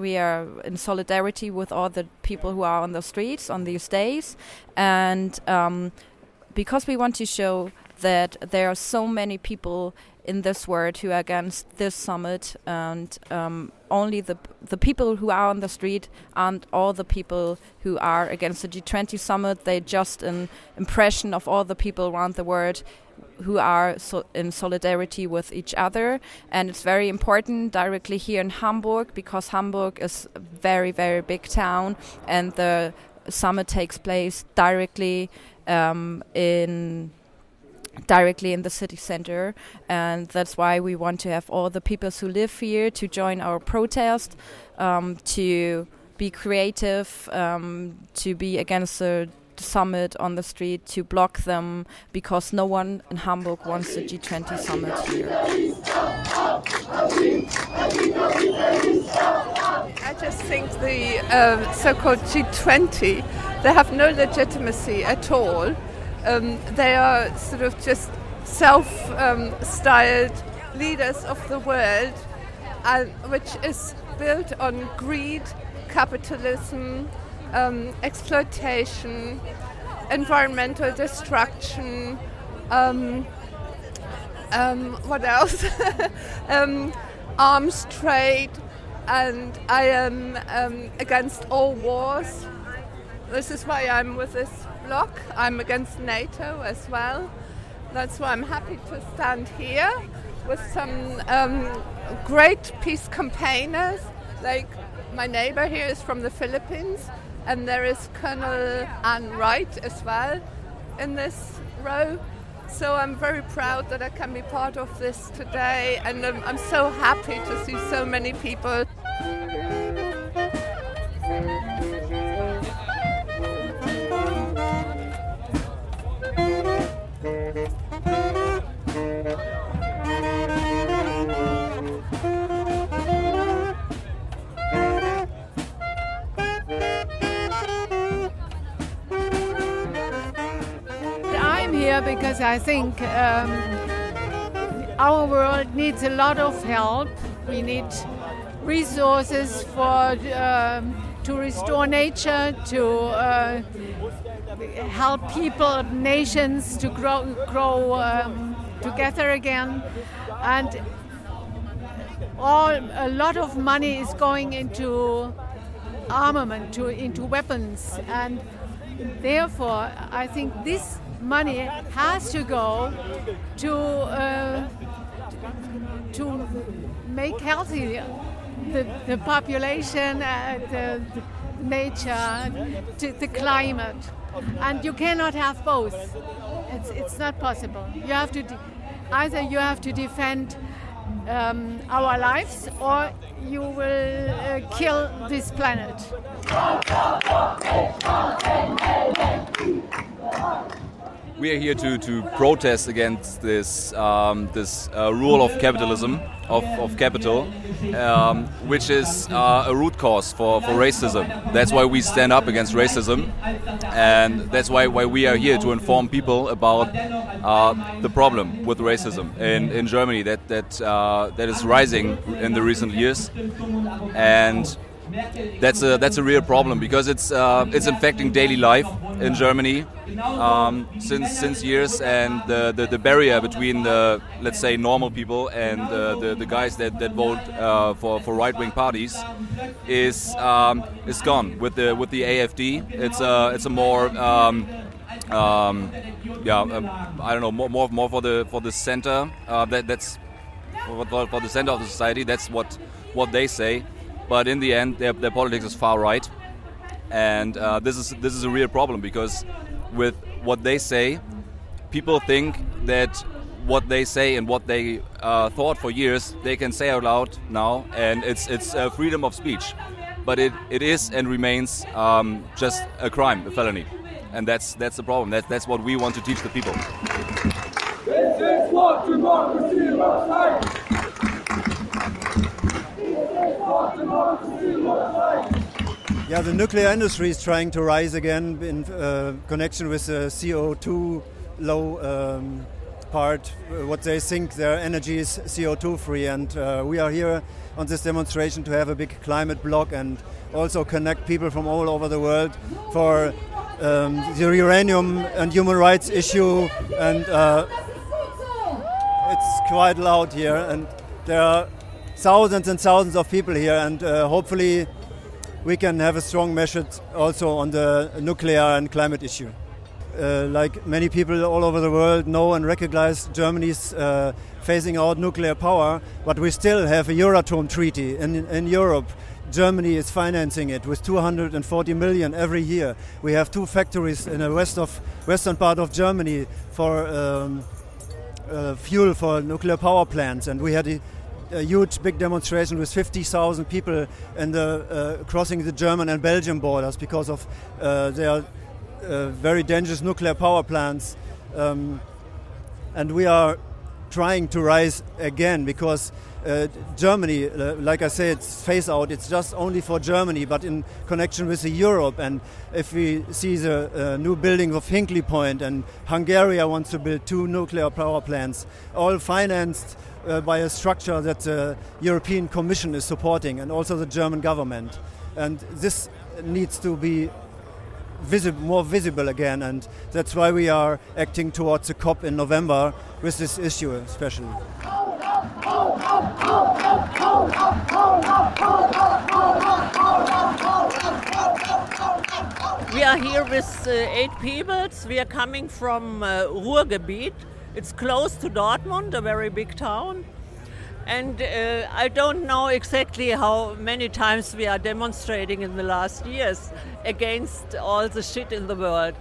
We are in solidarity with all the people who are on the streets on these days, and um, because we want to show that there are so many people in this world who are against this summit, and um, only the the people who are on the street aren't all the people who are against the G20 summit. They're just an impression of all the people around the world who are so in solidarity with each other. And it's very important directly here in Hamburg because Hamburg is a very, very big town and the summit takes place directly um, in directly in the city center and that's why we want to have all the people who live here to join our protest um, to be creative um, to be against the summit on the street to block them because no one in Hamburg wants the G20 summit here. I just think the uh, so-called G20 they have no legitimacy at all. Um, they are sort of just self-styled um, leaders of the world, and which is built on greed, capitalism, um, exploitation, environmental destruction. Um, um, what else? Um, arms trade, and I am against all wars. This is why I'm with this bloc. I'm against NATO as well. That's why I'm happy to stand here with some um, great peace campaigners. Like my neighbor here is from the Philippines, and there is Colonel Ann Wright as well in this row. So I'm very proud that I can be part of this today, and I'm, I'm so happy to see so many people. Because I think um, our world needs a lot of help. We need resources for um, to restore nature, to uh, help people, nations to grow, grow um, together again, and all a lot of money is going into armament, to, into weapons, and therefore I think this money has to go to uh, to make healthy the, the population, uh, the, the, nature, to the climate, and you cannot have both. It's it's not possible. You have to either you have to defend um, our lives or you will uh, kill this planet. We are here to, to protest against this um, this uh, rule of capitalism of, of capital, um, which is uh, a root cause for, for racism. That's why we stand up against racism, and that's why, why we are here to inform people about uh, the problem with racism in, in Germany that that uh, that is rising in the recent years, and that's a that's a real problem because it's uh, it's infecting daily life in Germany um, since since years, and the, the, the barrier between the let's say normal people and uh, the the guys that that vote uh, for for right wing parties is um, is gone with the with the AFD. It's a it's a more um, um yeah um, I don't know more more more for the for the center uh, that that's for, for the center of the society. That's what what they say but in the end, their, their politics is far right, and uh, this is this is a real problem because with what they say, people think that what they say and what they uh, thought for years they can say out loud now, and it's it's uh, freedom of speech, but it, it is and remains um, just a crime, a felony, and that's that's the problem. That, that's what we want to teach the people. This is what democracy looks like. Yeah, the nuclear industry is trying to rise again in uh, connection with the CO2 low um, part, uh, what they think their energy is CO2 free. And uh, we are here on this demonstration to have a big climate block and also connect people from all over the world for um, the uranium and human rights issue. And uh, it's quite loud here, and there are thousands and thousands of people here, and uh, hopefully we can have a strong message also on the nuclear and climate issue. Uh, like many people all over the world know and recognize Germany's uh, phasing out nuclear power, but we still have a Euratom treaty in, in Europe. Germany is financing it with 240 million every year. We have two factories in the west of western part of Germany for um, uh, fuel for nuclear power plants, and we had a, a huge big demonstration with 50,000 people in the, uh, crossing the German and Belgian borders because of uh, their uh, very dangerous nuclear power plants. Um, and we are trying to rise again because uh, Germany, uh, like I said, it's phase out. It's just only for Germany, but in connection with Europe. And if we see the uh, new building of Hinkley Point, and Hungary wants to build two nuclear power plants, all financed uh, by a structure that the European Commission is supporting, and also the German government. And this needs to be Visi more visible again, and that's why we are acting towards the COP in November with this issue, especially. We are here with uh, eight people. We are coming from uh, Ruhrgebiet. It's close to Dortmund, a very big town. And uh, I don't know exactly how many times we are demonstrating in the last years against all the shit in the world.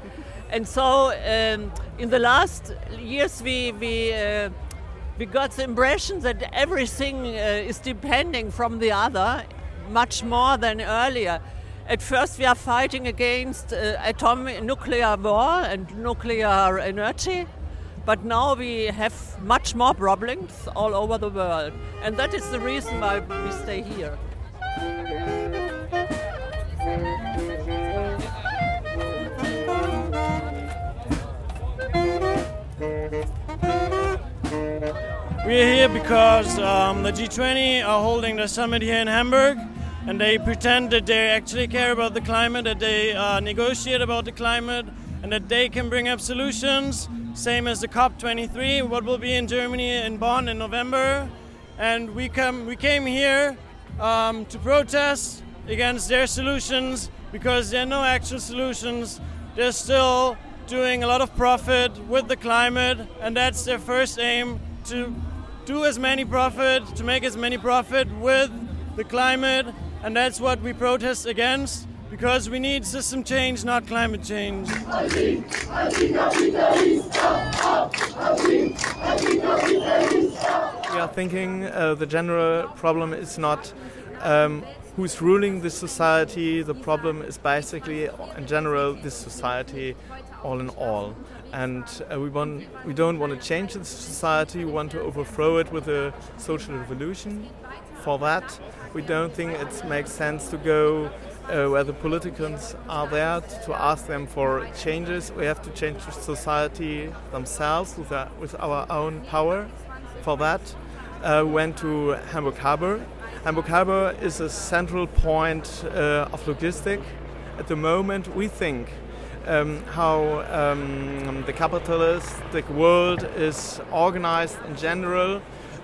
And so um, in the last years, we, we, uh, we got the impression that everything uh, is depending from the other much more than earlier. At first, we are fighting against uh, atomic nuclear war and nuclear energy. But now we have much more problems all over the world. And that is the reason why we stay here. We're here because um, the G20 are holding the summit here in Hamburg and they pretend that they actually care about the climate, that they uh, negotiate about the climate, and that they can bring up solutions same as the COP23, what will be in Germany in Bonn in November. And we come, we came here um, to protest against their solutions because there are no actual solutions. They're still doing a lot of profit with the climate, and that's their first aim to do as many profit, to make as many profit with the climate, and that's what we protest against because we need system change, not climate change. We are thinking uh, the general problem is not um, who's ruling this society. The problem is basically, in general, this society, all in all. And uh, we want, we don't want to change this society. We want to overthrow it with a social revolution. For that, we don't think it makes sense to go uh, where the politicians are there to ask them for changes. We have to change society themselves with, our, with our own power. For that, uh, we went to Hamburg Harbor. Hamburg Harbor is a central point uh, of logistics. At the moment, we think um, how um, the capitalistic world is organized in general.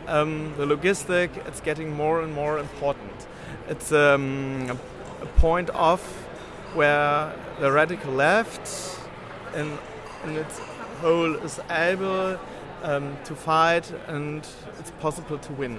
Um, the logistic, it's getting more and more important. It's um, a point off where the radical left in, in its whole is able um, to fight and it's possible to win.